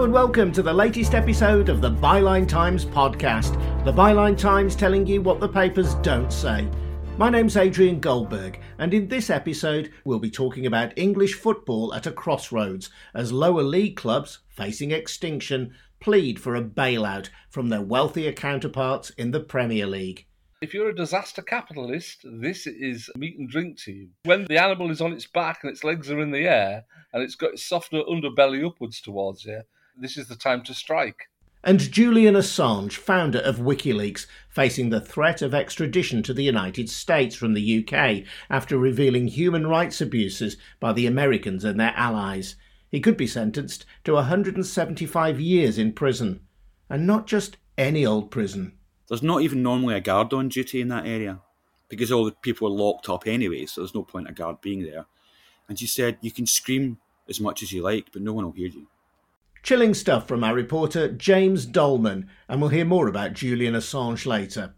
And welcome to the latest episode of the Byline Times podcast. The Byline Times telling you what the papers don't say. My name's Adrian Goldberg, and in this episode, we'll be talking about English football at a crossroads as lower league clubs, facing extinction, plead for a bailout from their wealthier counterparts in the Premier League. If you're a disaster capitalist, this is meat and drink to you. When the animal is on its back and its legs are in the air and it's got its softer underbelly upwards towards you, this is the time to strike. And Julian Assange, founder of WikiLeaks, facing the threat of extradition to the United States from the UK after revealing human rights abuses by the Americans and their allies. He could be sentenced to 175 years in prison. And not just any old prison. There's not even normally a guard on duty in that area because all the people are locked up anyway, so there's no point a guard being there. And she said, You can scream as much as you like, but no one will hear you. Chilling stuff from our reporter James Doleman, and we'll hear more about Julian Assange later.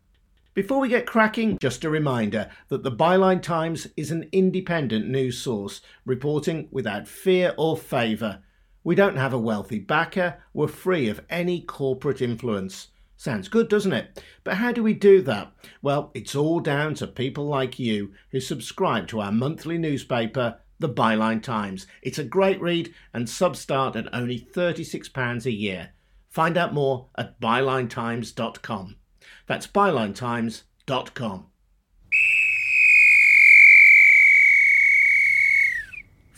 Before we get cracking, just a reminder that the Byline Times is an independent news source, reporting without fear or favour. We don't have a wealthy backer, we're free of any corporate influence. Sounds good, doesn't it? But how do we do that? Well, it's all down to people like you who subscribe to our monthly newspaper, the Byline Times. It's a great read and sub start at only £36 a year. Find out more at bylinetimes.com. That's bylinetimes.com.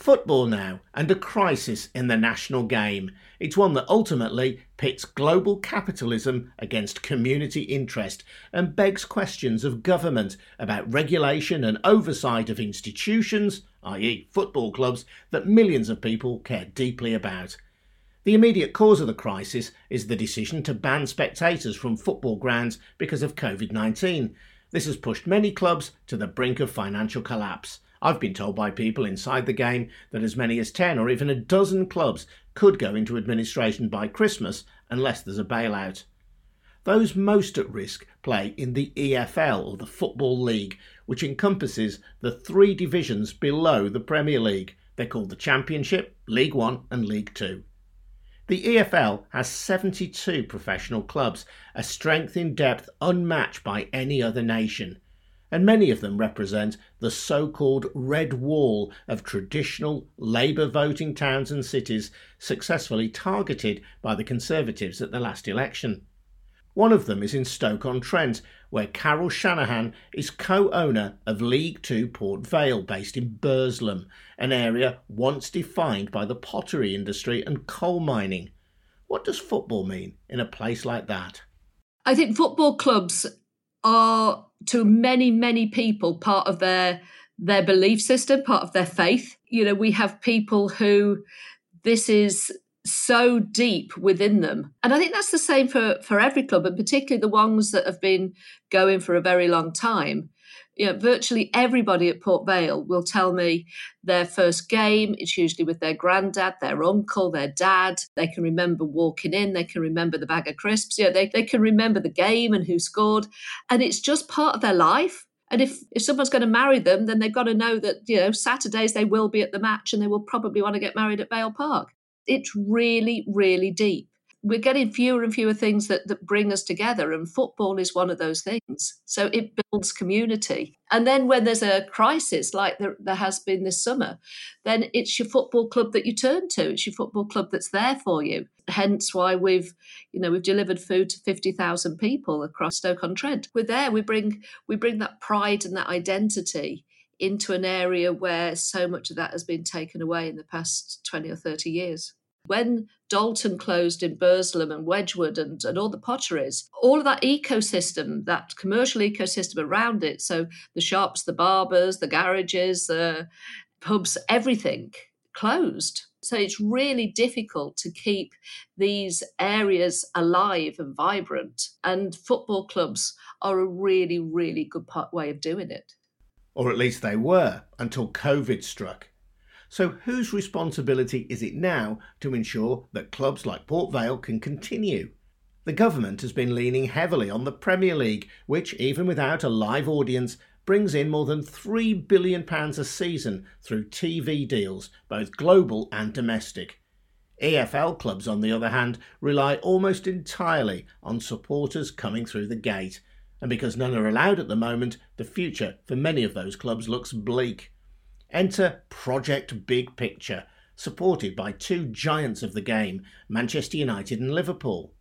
Football now, and a crisis in the national game. It's one that ultimately pits global capitalism against community interest and begs questions of government about regulation and oversight of institutions, i.e., football clubs, that millions of people care deeply about. The immediate cause of the crisis is the decision to ban spectators from football grounds because of COVID 19. This has pushed many clubs to the brink of financial collapse. I've been told by people inside the game that as many as 10 or even a dozen clubs could go into administration by Christmas unless there's a bailout. Those most at risk play in the EFL or the Football League, which encompasses the three divisions below the Premier League. They're called the Championship, League One, and League Two. The EFL has 72 professional clubs, a strength in depth unmatched by any other nation and many of them represent the so called red wall of traditional Labour voting towns and cities successfully targeted by the Conservatives at the last election. One of them is in Stoke on Trent, where Carol Shanahan is co owner of League Two Port Vale, based in Burslem, an area once defined by the pottery industry and coal mining. What does football mean in a place like that? I think football clubs are to many many people part of their their belief system part of their faith. You know we have people who this is so deep within them. And i think that's the same for for every club and particularly the ones that have been going for a very long time you know, virtually everybody at Port Vale will tell me their first game. It's usually with their granddad, their uncle, their dad. They can remember walking in. They can remember the bag of crisps. Know, they, they can remember the game and who scored. And it's just part of their life. And if, if someone's going to marry them, then they've got to know that, you know, Saturdays they will be at the match and they will probably want to get married at Vale Park. It's really, really deep we're getting fewer and fewer things that, that bring us together and football is one of those things. So it builds community. And then when there's a crisis like there, there, has been this summer then it's your football club that you turn to. It's your football club that's there for you. Hence why we've you know we've delivered food to 50,000 people across Stoke-on-Trent we're there. We bring we bring that pride and that identity into an area where so much of that has been taken away in the past 20 or 30 years. When Doulton closed in Burslem and Wedgwood and, and all the potteries, all of that ecosystem, that commercial ecosystem around it, so the shops, the barbers, the garages, the pubs, everything closed. So it's really difficult to keep these areas alive and vibrant. And football clubs are a really, really good way of doing it. Or at least they were until COVID struck. So, whose responsibility is it now to ensure that clubs like Port Vale can continue? The government has been leaning heavily on the Premier League, which, even without a live audience, brings in more than £3 billion a season through TV deals, both global and domestic. EFL clubs, on the other hand, rely almost entirely on supporters coming through the gate. And because none are allowed at the moment, the future for many of those clubs looks bleak. Enter Project Big Picture, supported by two giants of the game, Manchester United and Liverpool.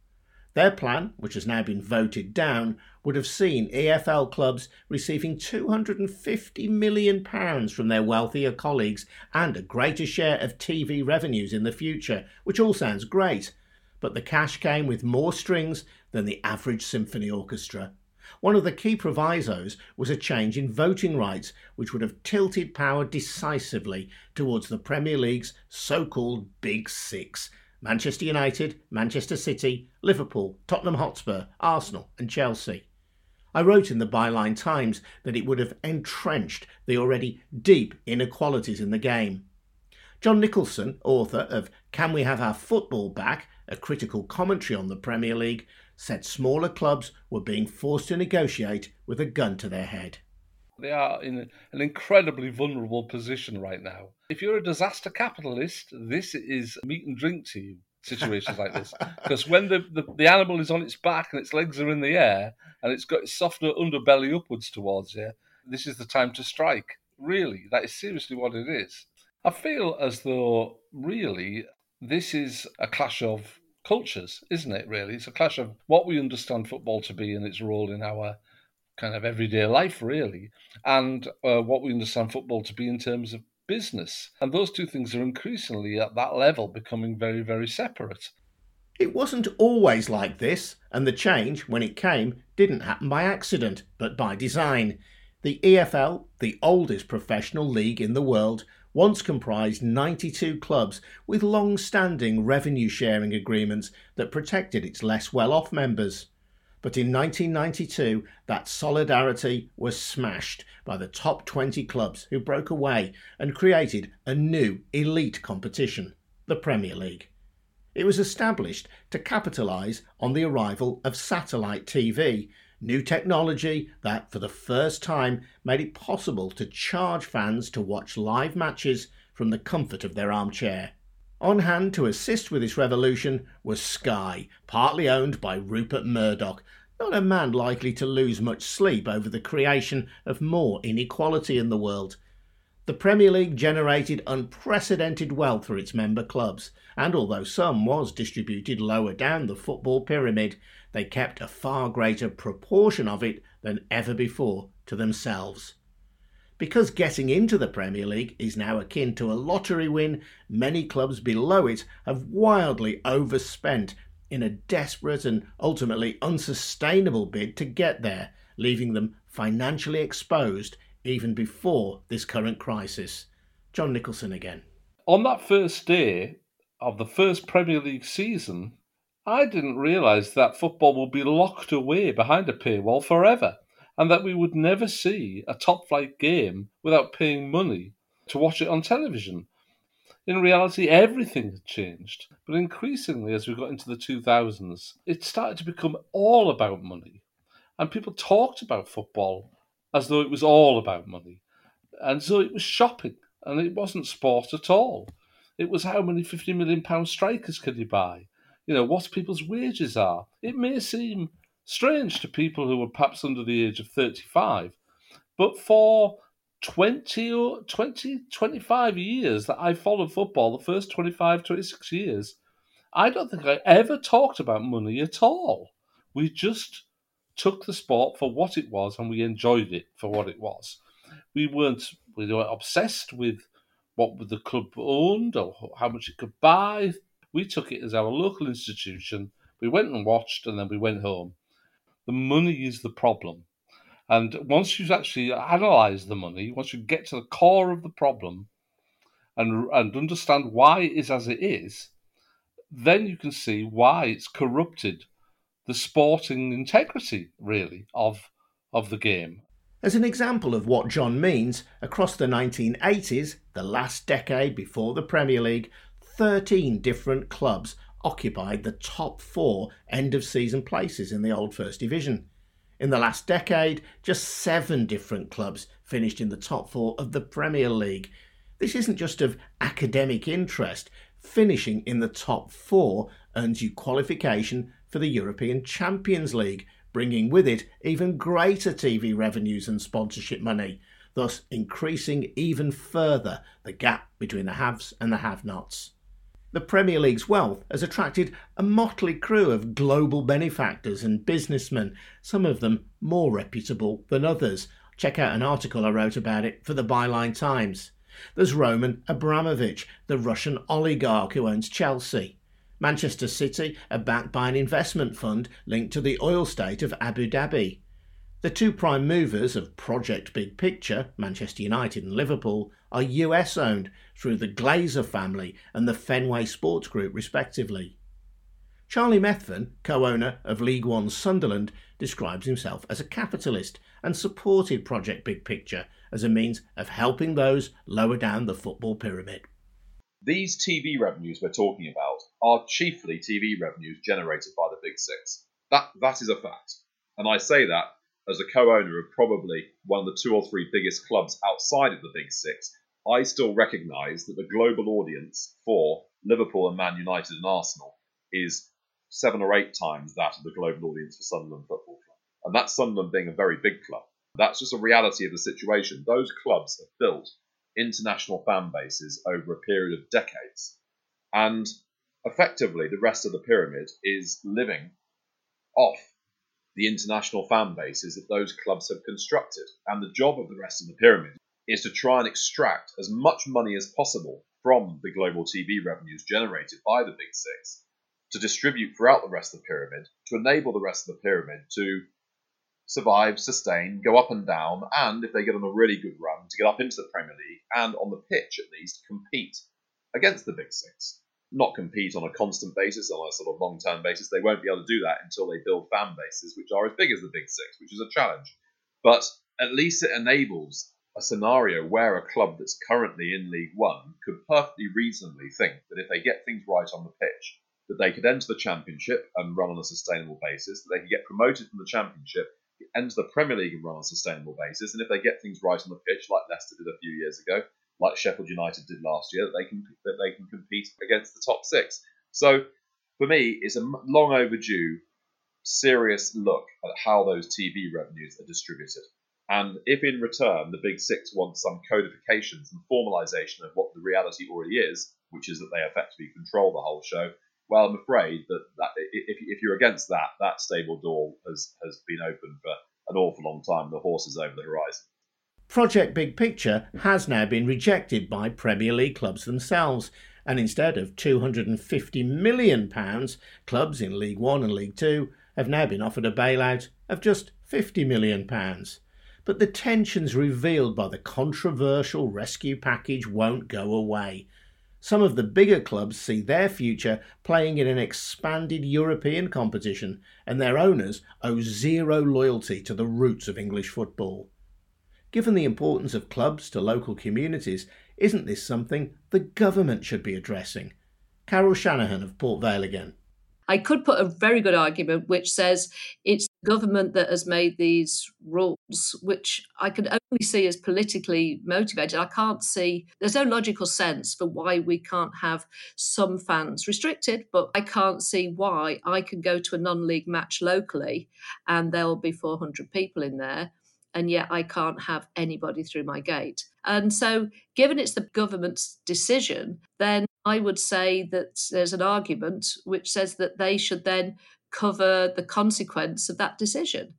Their plan, which has now been voted down, would have seen EFL clubs receiving £250 million from their wealthier colleagues and a greater share of TV revenues in the future, which all sounds great. But the cash came with more strings than the average symphony orchestra. One of the key provisos was a change in voting rights, which would have tilted power decisively towards the Premier League's so called Big Six Manchester United, Manchester City, Liverpool, Tottenham Hotspur, Arsenal, and Chelsea. I wrote in the Byline Times that it would have entrenched the already deep inequalities in the game. John Nicholson, author of Can We Have Our Football Back? a critical commentary on the Premier League, said smaller clubs were being forced to negotiate with a gun to their head. They are in an incredibly vulnerable position right now. If you're a disaster capitalist, this is meat and drink to you. Situations like this, because when the, the, the animal is on its back and its legs are in the air and it's got its softer underbelly upwards towards you, this is the time to strike. Really, that is seriously what it is. I feel as though really this is a clash of cultures, isn't it? Really, it's a clash of what we understand football to be and its role in our kind of everyday life, really, and uh, what we understand football to be in terms of business. And those two things are increasingly at that level becoming very, very separate. It wasn't always like this, and the change, when it came, didn't happen by accident, but by design. The EFL, the oldest professional league in the world, once comprised 92 clubs with long standing revenue sharing agreements that protected its less well off members. But in 1992, that solidarity was smashed by the top 20 clubs who broke away and created a new elite competition, the Premier League. It was established to capitalise on the arrival of satellite TV, new technology that, for the first time, made it possible to charge fans to watch live matches from the comfort of their armchair. On hand to assist with this revolution was Sky, partly owned by Rupert Murdoch, not a man likely to lose much sleep over the creation of more inequality in the world. The Premier League generated unprecedented wealth for its member clubs, and although some was distributed lower down the football pyramid, they kept a far greater proportion of it than ever before to themselves. Because getting into the Premier League is now akin to a lottery win, many clubs below it have wildly overspent in a desperate and ultimately unsustainable bid to get there, leaving them financially exposed even before this current crisis. John Nicholson again. On that first day of the first Premier League season, I didn't realise that football would be locked away behind a paywall forever and that we would never see a top flight game without paying money to watch it on television. In reality, everything had changed. But increasingly, as we got into the 2000s, it started to become all about money. And people talked about football as though it was all about money. And so it was shopping, and it wasn't sport at all. It was how many £50 million strikers could you buy? You know, what people's wages are. It may seem strange to people who are perhaps under the age of 35. But for 20 or 20, 25 years that I followed football, the first 25, 26 years, I don't think I ever talked about money at all. We just took the sport for what it was and we enjoyed it for what it was. We weren't we weren't obsessed with what the club owned or how much it could buy. We took it as our local institution. We went and watched and then we went home. The money is the problem. And once you actually analyze the money, once you get to the core of the problem and, and understand why it is as it is, then you can see why it's corrupted the sporting integrity, really, of, of the game. As an example of what John means, across the 1980s, the last decade before the Premier League, 13 different clubs occupied the top four end of season places in the old First Division. In the last decade, just seven different clubs finished in the top four of the Premier League. This isn't just of academic interest. finishing in the top four earns you qualification for the European Champions League, bringing with it even greater TV revenues and sponsorship money, thus increasing even further the gap between the haves and the have nots. The Premier League's wealth has attracted a motley crew of global benefactors and businessmen, some of them more reputable than others. Check out an article I wrote about it for the Byline Times. There's Roman Abramovich, the Russian oligarch who owns Chelsea. Manchester City are backed by an investment fund linked to the oil state of Abu Dhabi. The two prime movers of Project Big Picture, Manchester United and Liverpool, are US owned through the Glazer family and the Fenway Sports Group, respectively. Charlie Methven, co owner of League One Sunderland, describes himself as a capitalist and supported Project Big Picture as a means of helping those lower down the football pyramid. These TV revenues we're talking about are chiefly TV revenues generated by the Big Six. That that is a fact, and I say that as a co-owner of probably one of the two or three biggest clubs outside of the Big Six. I still recognise that the global audience for Liverpool and Man United and Arsenal is seven or eight times that of the global audience for Sunderland Football Club, and that's Sunderland being a very big club. That's just a reality of the situation. Those clubs have built international fan bases over a period of decades. And effectively, the rest of the pyramid is living off the international fan bases that those clubs have constructed. And the job of the rest of the pyramid is to try and extract as much money as possible from the global TV revenues generated by the Big Six to distribute throughout the rest of the pyramid to enable the rest of the pyramid to survive, sustain, go up and down, and if they get on a really good run, to get up into the Premier League and on the pitch at least compete against the Big Six. Not compete on a constant basis, on a sort of long term basis. They won't be able to do that until they build fan bases which are as big as the Big Six, which is a challenge. But at least it enables a scenario where a club that's currently in League One could perfectly reasonably think that if they get things right on the pitch, that they could enter the Championship and run on a sustainable basis, that they could get promoted from the Championship enter the Premier League and run on a sustainable basis. And if they get things right on the pitch, like Leicester did a few years ago, like Sheffield United did last year, that they can that they can compete against the top six. So for me, it's a long overdue, serious look at how those TV revenues are distributed. And if in return the Big Six want some codifications and formalisation of what the reality already is, which is that they effectively control the whole show, well, I'm afraid that, that if, if you're against that, that stable door has, has been open for an awful long time. The horse is over the horizon. Project Big Picture has now been rejected by Premier League clubs themselves, and instead of £250 million, clubs in League One and League Two have now been offered a bailout of just £50 million. But the tensions revealed by the controversial rescue package won't go away. Some of the bigger clubs see their future playing in an expanded European competition, and their owners owe zero loyalty to the roots of English football. Given the importance of clubs to local communities, isn't this something the government should be addressing? Carol Shanahan of Port Vale again. I could put a very good argument which says it's government that has made these rules, which I can only see as politically motivated. I can't see, there's no logical sense for why we can't have some fans restricted, but I can't see why I can go to a non league match locally and there'll be 400 people in there and yet I can't have anybody through my gate. And so, given it's the government's decision, then I would say that there's an argument which says that they should then cover the consequence of that decision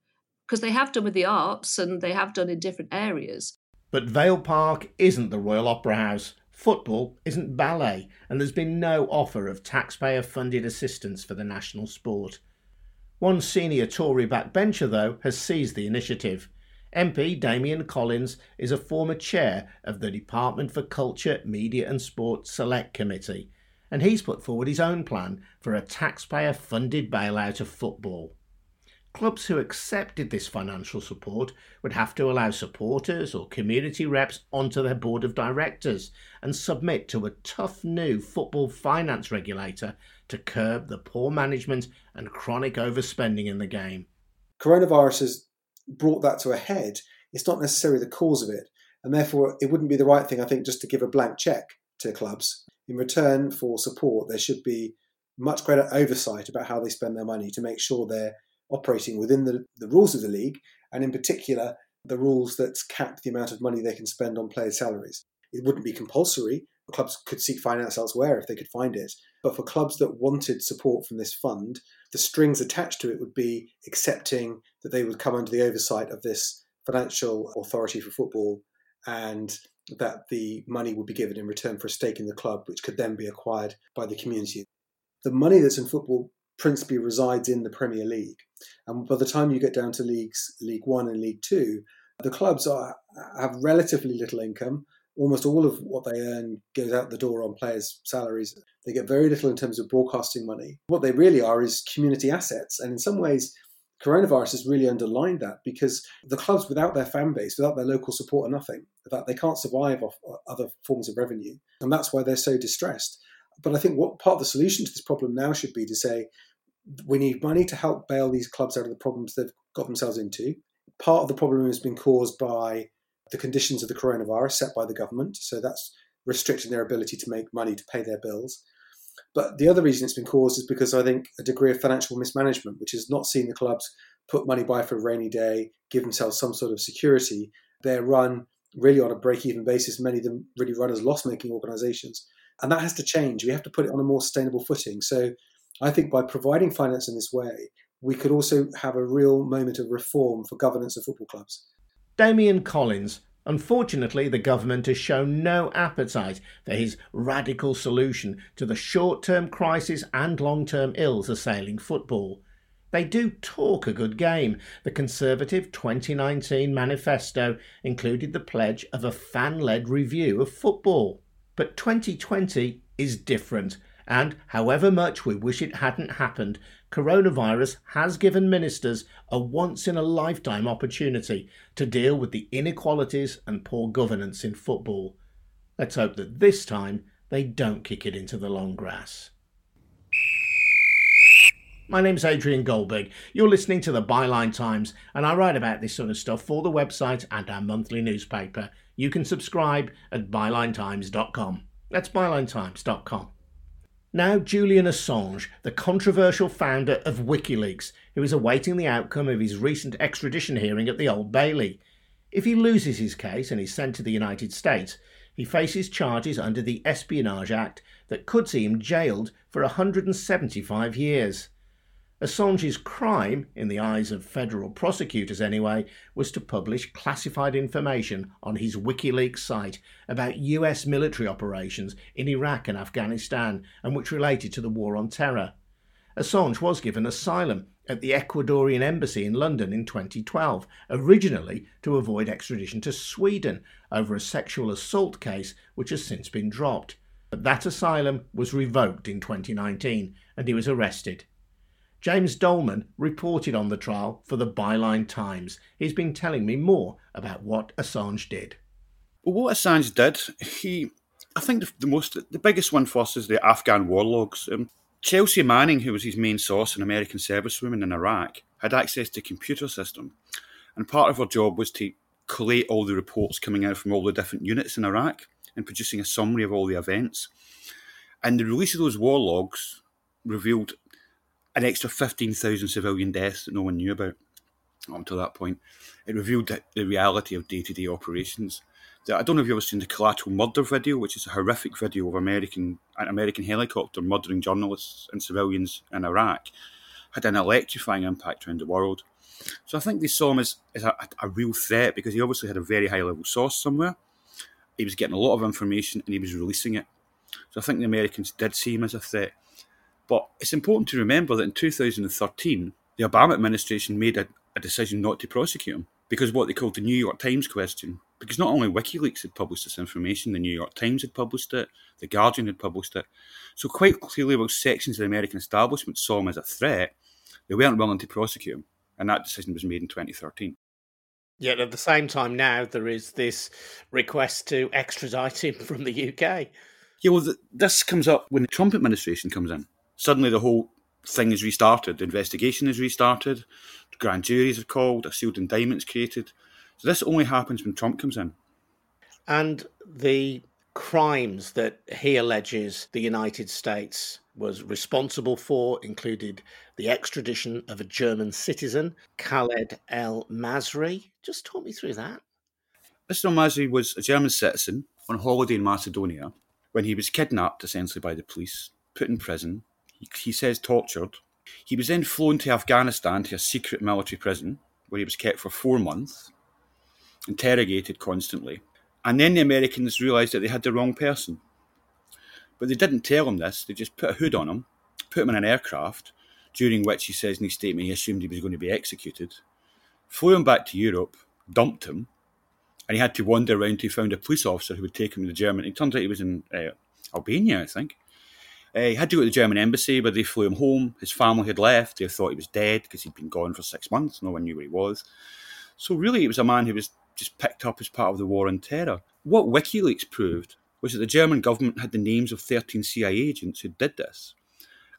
because they have done with the arts and they have done in different areas. But Vale Park isn't the Royal Opera House. Football isn't ballet, and there's been no offer of taxpayer funded assistance for the national sport. One senior Tory backbencher, though, has seized the initiative. MP Damian Collins is a former chair of the Department for Culture, Media and Sport Select Committee, and he's put forward his own plan for a taxpayer funded bailout of football. Clubs who accepted this financial support would have to allow supporters or community reps onto their board of directors and submit to a tough new football finance regulator to curb the poor management and chronic overspending in the game. Coronavirus has brought that to a head, it's not necessarily the cause of it. And therefore, it wouldn't be the right thing, I think, just to give a blank check to clubs. In return for support, there should be much greater oversight about how they spend their money to make sure they're operating within the, the rules of the league, and in particular, the rules that cap the amount of money they can spend on players' salaries. It wouldn't be compulsory. Clubs could seek finance elsewhere if they could find it. But for clubs that wanted support from this fund, the strings attached to it would be accepting that they would come under the oversight of this financial authority for football and that the money would be given in return for a stake in the club, which could then be acquired by the community. The money that's in football principally resides in the Premier League. And by the time you get down to leagues, League One and League Two, the clubs are, have relatively little income. Almost all of what they earn goes out the door on players' salaries. They get very little in terms of broadcasting money. What they really are is community assets. And in some ways, coronavirus has really underlined that because the clubs without their fan base, without their local support, are nothing. That they can't survive off uh, other forms of revenue, and that's why they're so distressed. But I think what part of the solution to this problem now should be to say we need money to help bail these clubs out of the problems they've got themselves into. Part of the problem has been caused by the conditions of the coronavirus set by the government, so that's restricting their ability to make money to pay their bills. But the other reason it's been caused is because I think a degree of financial mismanagement, which has not seen the clubs put money by for a rainy day, give themselves some sort of security. They're run really on a break even basis. Many of them really run as loss making organizations. And that has to change. We have to put it on a more sustainable footing. So I think by providing finance in this way, we could also have a real moment of reform for governance of football clubs. Damian Collins Unfortunately, the government has shown no appetite for his radical solution to the short term crisis and long term ills assailing football. They do talk a good game. The Conservative 2019 manifesto included the pledge of a fan led review of football. But 2020 is different, and however much we wish it hadn't happened, coronavirus has given ministers a once in a lifetime opportunity to deal with the inequalities and poor governance in football. Let's hope that this time they don't kick it into the long grass. My name's Adrian Goldberg. You're listening to the Byline Times, and I write about this sort of stuff for the website and our monthly newspaper. You can subscribe at bylinetimes.com. That's bylinetimes.com. Now, Julian Assange, the controversial founder of WikiLeaks, who is awaiting the outcome of his recent extradition hearing at the Old Bailey. If he loses his case and is sent to the United States, he faces charges under the Espionage Act that could see him jailed for 175 years. Assange's crime, in the eyes of federal prosecutors anyway, was to publish classified information on his WikiLeaks site about US military operations in Iraq and Afghanistan and which related to the war on terror. Assange was given asylum at the Ecuadorian embassy in London in 2012, originally to avoid extradition to Sweden over a sexual assault case which has since been dropped. But that asylum was revoked in 2019 and he was arrested. James Doleman reported on the trial for the Byline Times. He's been telling me more about what Assange did. Well, what Assange did, he, I think the, the most, the biggest one for us is the Afghan war logs. Um, Chelsea Manning, who was his main source, an American servicewoman in Iraq, had access to a computer system, and part of her job was to collate all the reports coming out from all the different units in Iraq and producing a summary of all the events. And the release of those war logs revealed an extra 15,000 civilian deaths that no one knew about up until that point. It revealed the reality of day to day operations. I don't know if you've ever seen the collateral murder video, which is a horrific video of American an American helicopter murdering journalists and civilians in Iraq, had an electrifying impact around the world. So I think they saw him as, as a, a real threat because he obviously had a very high level source somewhere. He was getting a lot of information and he was releasing it. So I think the Americans did see him as a threat. But it's important to remember that in 2013, the Obama administration made a, a decision not to prosecute him because what they called the New York Times question. Because not only WikiLeaks had published this information, the New York Times had published it, the Guardian had published it. So quite clearly, while sections of the American establishment saw him as a threat, they weren't willing to prosecute him, and that decision was made in 2013. Yet at the same time, now there is this request to extradite him from the UK. Yeah, well, th- this comes up when the Trump administration comes in suddenly the whole thing is restarted. The investigation is restarted. Grand juries are called. A sealed indictment is created. So this only happens when Trump comes in. And the crimes that he alleges the United States was responsible for included the extradition of a German citizen, Khaled El Masri. Just talk me through that. Mr. El Masri was a German citizen on holiday in Macedonia when he was kidnapped, essentially, by the police, put in prison. He, says tortured. He was then flown to Afghanistan to a secret military prison where he was kept for four months, interrogated constantly. And then the Americans realised that they had the wrong person. But they didn't tell him this, they just put a hood on him, put him in an aircraft, during which he says in his statement he assumed he was going to be executed, flew him back to Europe, dumped him, and he had to wander around till he found a police officer who would take him to Germany. It turns out he was in uh, Albania, I think. Uh, he had to go to the German embassy, but they flew him home. His family had left. They thought he was dead because he'd been gone for six months. No one knew where he was. So really, it was a man who was just picked up as part of the war on terror. What WikiLeaks proved was that the German government had the names of 13 CIA agents who did this.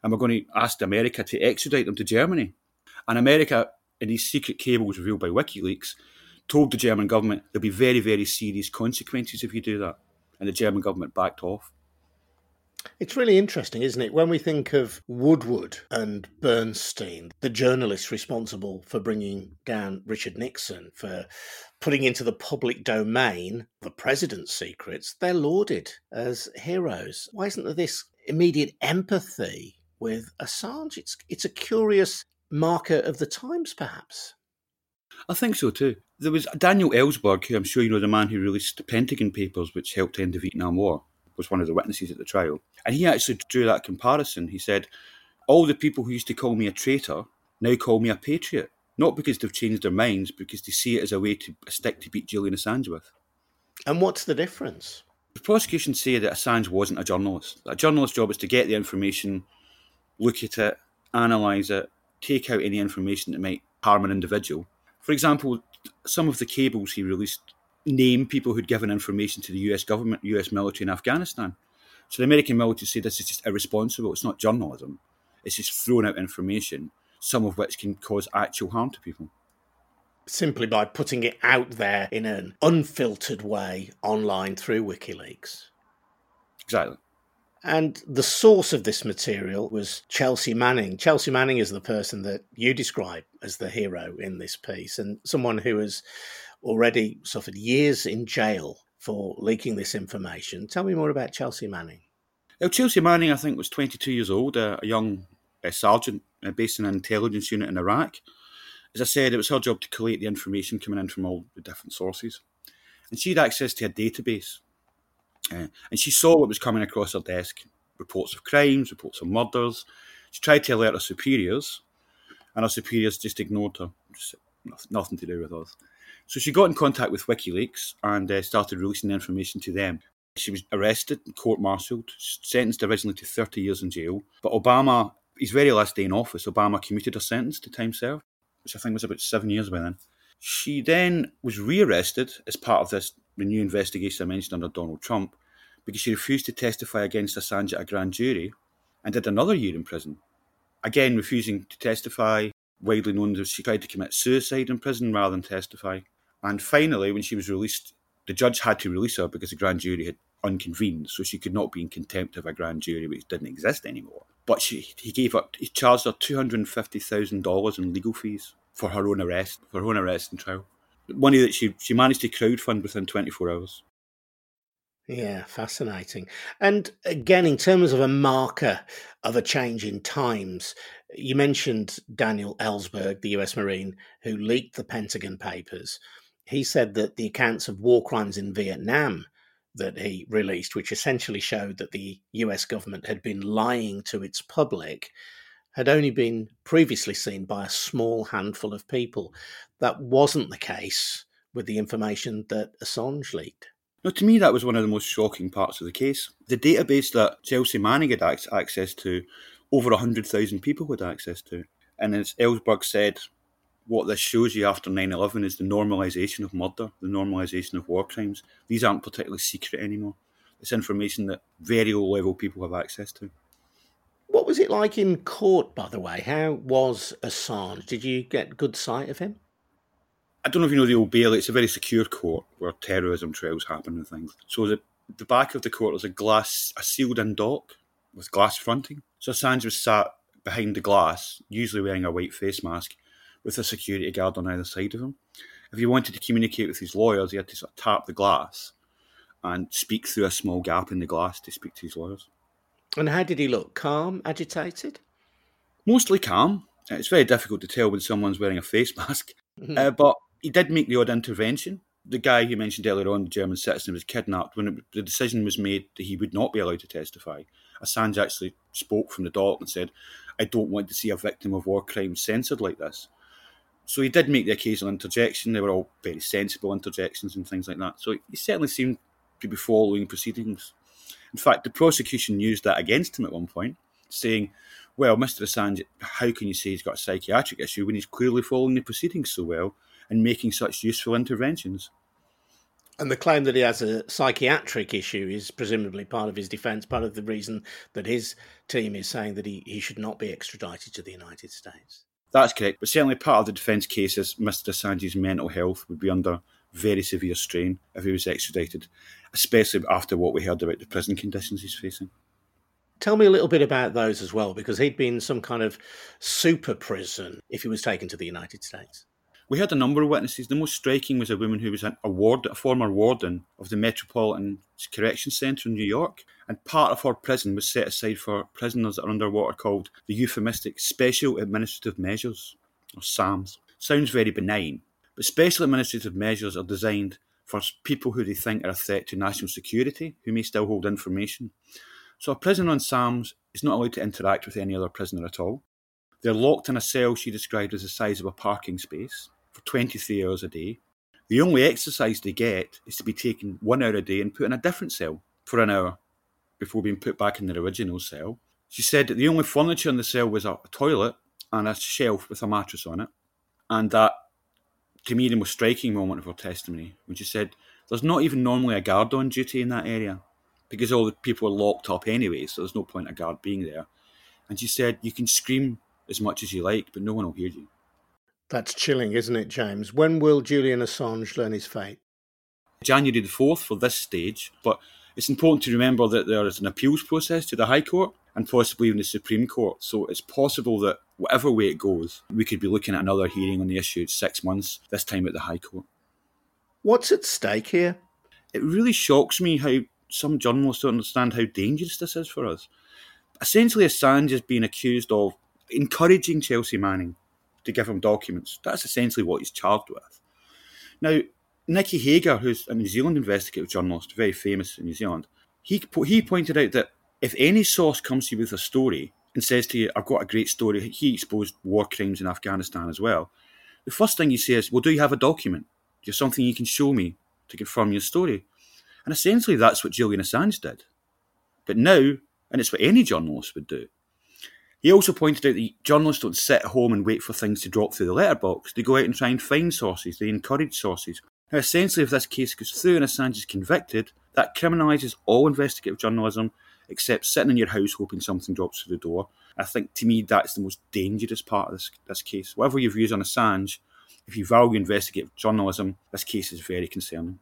And we're going to ask America to extradite them to Germany. And America, in these secret cables revealed by WikiLeaks, told the German government there'll be very, very serious consequences if you do that. And the German government backed off. It's really interesting, isn't it? When we think of Woodward and Bernstein, the journalists responsible for bringing down Richard Nixon, for putting into the public domain the president's secrets, they're lauded as heroes. Why isn't there this immediate empathy with Assange? It's, it's a curious marker of the times, perhaps. I think so too. There was Daniel Ellsberg, who I'm sure you know, the man who released the Pentagon Papers, which helped end the Vietnam War, was one of the witnesses at the trial. And he actually drew that comparison. He said, All the people who used to call me a traitor now call me a patriot. Not because they've changed their minds, because they see it as a way to a stick to beat Julian Assange with. And what's the difference? The prosecution say that Assange wasn't a journalist. A journalist's job is to get the information, look at it, analyse it, take out any information that might harm an individual. For example, some of the cables he released name people who'd given information to the US government, US military in Afghanistan. So the American military say this is just irresponsible. It's not journalism. It's just throwing out information, some of which can cause actual harm to people. Simply by putting it out there in an unfiltered way online through WikiLeaks. Exactly. And the source of this material was Chelsea Manning. Chelsea Manning is the person that you describe as the hero in this piece, and someone who has already suffered years in jail for leaking this information. Tell me more about Chelsea Manning. Well, Chelsea Manning, I think, was 22 years old, a, young a sergeant based in an intelligence unit in Iraq. As I said, it was her job to collate the information coming in from all the different sources. And she had access to a database. Uh, and she saw what was coming across her desk reports of crimes, reports of murders. She tried to alert her superiors, and her superiors just ignored her. Just nothing to do with us. So she got in contact with WikiLeaks and uh, started releasing the information to them. She was arrested, court martialed, sentenced originally to 30 years in jail. But Obama, his very last day in office, Obama commuted her sentence to time served, which I think was about seven years by then. She then was rearrested as part of this new investigation I mentioned under Donald Trump because she refused to testify against Assange at a grand jury and did another year in prison. Again, refusing to testify, widely known as she tried to commit suicide in prison rather than testify. And finally, when she was released, the judge had to release her because the grand jury had unconvened, so she could not be in contempt of a grand jury which didn't exist anymore. But she, he gave her, he charged her two hundred and fifty thousand dollars in legal fees for her own arrest, for her own arrest and trial. Money that she she managed to crowdfund within twenty four hours. Yeah, fascinating. And again, in terms of a marker of a change in times, you mentioned Daniel Ellsberg, the US Marine, who leaked the Pentagon Papers. He said that the accounts of war crimes in Vietnam that he released, which essentially showed that the US government had been lying to its public, had only been previously seen by a small handful of people. That wasn't the case with the information that Assange leaked. Now, to me, that was one of the most shocking parts of the case. The database that Chelsea Manning had access to, over 100,000 people had access to. And as Ellsberg said, what this shows you after 9 11 is the normalisation of murder, the normalisation of war crimes. These aren't particularly secret anymore. It's information that very low level people have access to. What was it like in court, by the way? How was Assange? Did you get good sight of him? I don't know if you know the Old Bailey. It's a very secure court where terrorism trials happen and things. So the the back of the court was a glass, a sealed-in dock with glass fronting. So Assange was sat behind the glass, usually wearing a white face mask, with a security guard on either side of him. If he wanted to communicate with his lawyers, he had to sort of tap the glass and speak through a small gap in the glass to speak to his lawyers. And how did he look? Calm, agitated? Mostly calm. It's very difficult to tell when someone's wearing a face mask. Mm-hmm. Uh, but he did make the odd intervention. The guy you mentioned earlier on, the German citizen, was kidnapped when it, the decision was made that he would not be allowed to testify. Assange actually spoke from the dock and said, I don't want to see a victim of war crimes censored like this. So he did make the occasional interjection. They were all very sensible interjections and things like that. So he certainly seemed to be following proceedings. In fact, the prosecution used that against him at one point, saying, Well, Mr. Assange, how can you say he's got a psychiatric issue when he's clearly following the proceedings so well and making such useful interventions? And the claim that he has a psychiatric issue is presumably part of his defence, part of the reason that his team is saying that he, he should not be extradited to the United States. That's correct, but certainly part of the defence case is Mr. Assange's mental health would be under very severe strain if he was extradited, especially after what we heard about the prison conditions he's facing. Tell me a little bit about those as well, because he'd been some kind of super prison if he was taken to the United States. We had a number of witnesses. The most striking was a woman who was a, ward, a former warden of the Metropolitan Correction Centre in New York, and part of her prison was set aside for prisoners that are under what are called the euphemistic Special Administrative Measures, or SAMs. Sounds very benign, but Special Administrative Measures are designed for people who they think are a threat to national security, who may still hold information. So a prisoner on SAMs is not allowed to interact with any other prisoner at all. They're locked in a cell she described as the size of a parking space 23 hours a day. The only exercise they get is to be taken one hour a day and put in a different cell for an hour before being put back in their original cell. She said that the only furniture in the cell was a toilet and a shelf with a mattress on it. And that, to me, the most striking moment of her testimony when she said, There's not even normally a guard on duty in that area because all the people are locked up anyway, so there's no point a guard being there. And she said, You can scream as much as you like, but no one will hear you. That's chilling, isn't it, James? When will Julian Assange learn his fate? January the 4th for this stage, but it's important to remember that there is an appeals process to the High Court and possibly even the Supreme Court. So it's possible that whatever way it goes, we could be looking at another hearing on the issue in six months, this time at the High Court. What's at stake here? It really shocks me how some journalists don't understand how dangerous this is for us. Essentially, Assange is being accused of encouraging Chelsea Manning to give him documents. That's essentially what he's charged with. Now, Nicky Hager, who's a New Zealand investigative journalist, very famous in New Zealand, he, he pointed out that if any source comes to you with a story and says to you, I've got a great story, he exposed war crimes in Afghanistan as well, the first thing you say is, Well, do you have a document? Do you have something you can show me to confirm your story? And essentially, that's what Julian Assange did. But now, and it's what any journalist would do, he also pointed out that journalists don't sit at home and wait for things to drop through the letterbox. They go out and try and find sources, they encourage sources. Now, essentially, if this case goes through and Assange is convicted, that criminalises all investigative journalism except sitting in your house hoping something drops through the door. I think to me that's the most dangerous part of this, this case. Whatever your views on Assange, if you value investigative journalism, this case is very concerning.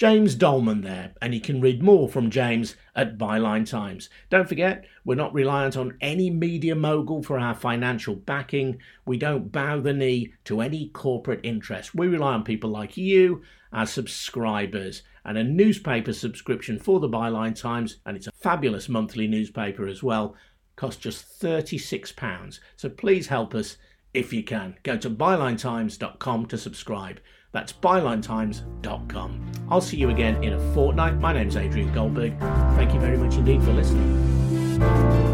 James Doleman there, and you can read more from James at Byline Times. Don't forget, we're not reliant on any media mogul for our financial backing. We don't bow the knee to any corporate interest. We rely on people like you, our subscribers, and a newspaper subscription for the Byline Times, and it's a fabulous monthly newspaper as well, costs just £36. So please help us if you can. Go to bylinetimes.com to subscribe. That's bylinetimes.com. I'll see you again in a fortnight. My name's Adrian Goldberg. Thank you very much indeed for listening.